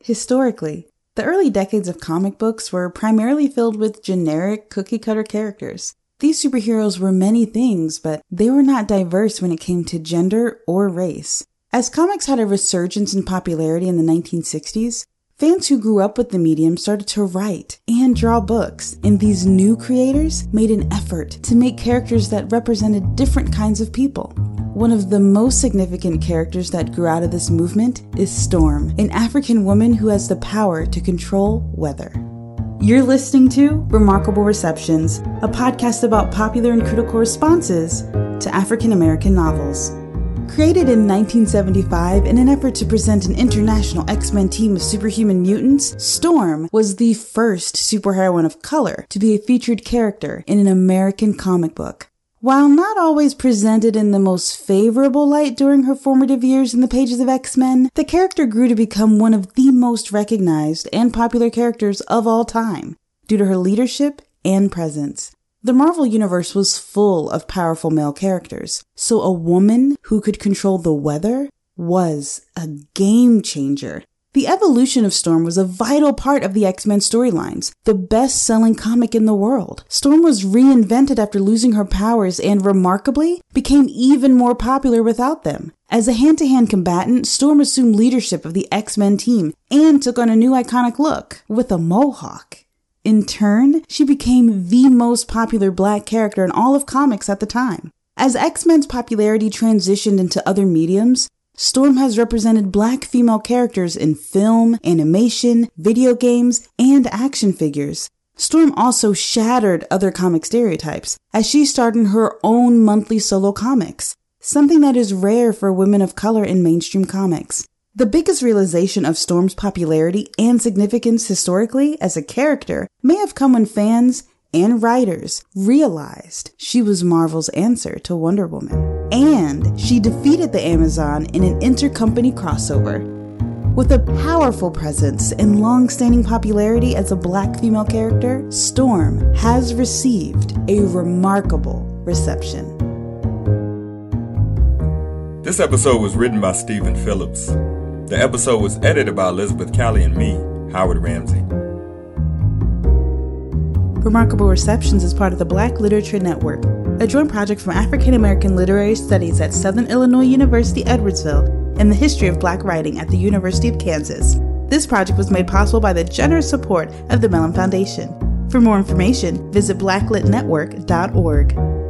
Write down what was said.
Historically, the early decades of comic books were primarily filled with generic cookie cutter characters. These superheroes were many things, but they were not diverse when it came to gender or race. As comics had a resurgence in popularity in the 1960s, fans who grew up with the medium started to write and draw books, and these new creators made an effort to make characters that represented different kinds of people. One of the most significant characters that grew out of this movement is Storm, an African woman who has the power to control weather. You're listening to Remarkable Receptions, a podcast about popular and critical responses to African American novels. Created in 1975 in an effort to present an international X Men team of superhuman mutants, Storm was the first superheroine of color to be a featured character in an American comic book. While not always presented in the most favorable light during her formative years in the pages of X Men, the character grew to become one of the most recognized and popular characters of all time due to her leadership and presence. The Marvel Universe was full of powerful male characters, so a woman who could control the weather was a game changer. The evolution of Storm was a vital part of the X Men storylines, the best selling comic in the world. Storm was reinvented after losing her powers and, remarkably, became even more popular without them. As a hand to hand combatant, Storm assumed leadership of the X Men team and took on a new iconic look with a mohawk. In turn, she became the most popular black character in all of comics at the time. As X Men's popularity transitioned into other mediums, Storm has represented black female characters in film, animation, video games, and action figures. Storm also shattered other comic stereotypes as she starred in her own monthly solo comics, something that is rare for women of color in mainstream comics. The biggest realization of Storm's popularity and significance historically as a character may have come when fans and writers realized she was Marvel's answer to Wonder Woman. And she defeated the Amazon in an intercompany crossover. With a powerful presence and long standing popularity as a black female character, Storm has received a remarkable reception. This episode was written by Stephyn Phillips. The episode was edited by Elizabeth Callie and me, Howard Rambsy. Remarkable Receptions is part of the Black Literature Network, a joint project from African American Literary Studies at Southern Illinois University Edwardsville and the history of black writing at the University of Kansas. This project was made possible by the generous support of the Mellon Foundation. For more information, visit blacklitnetwork.org.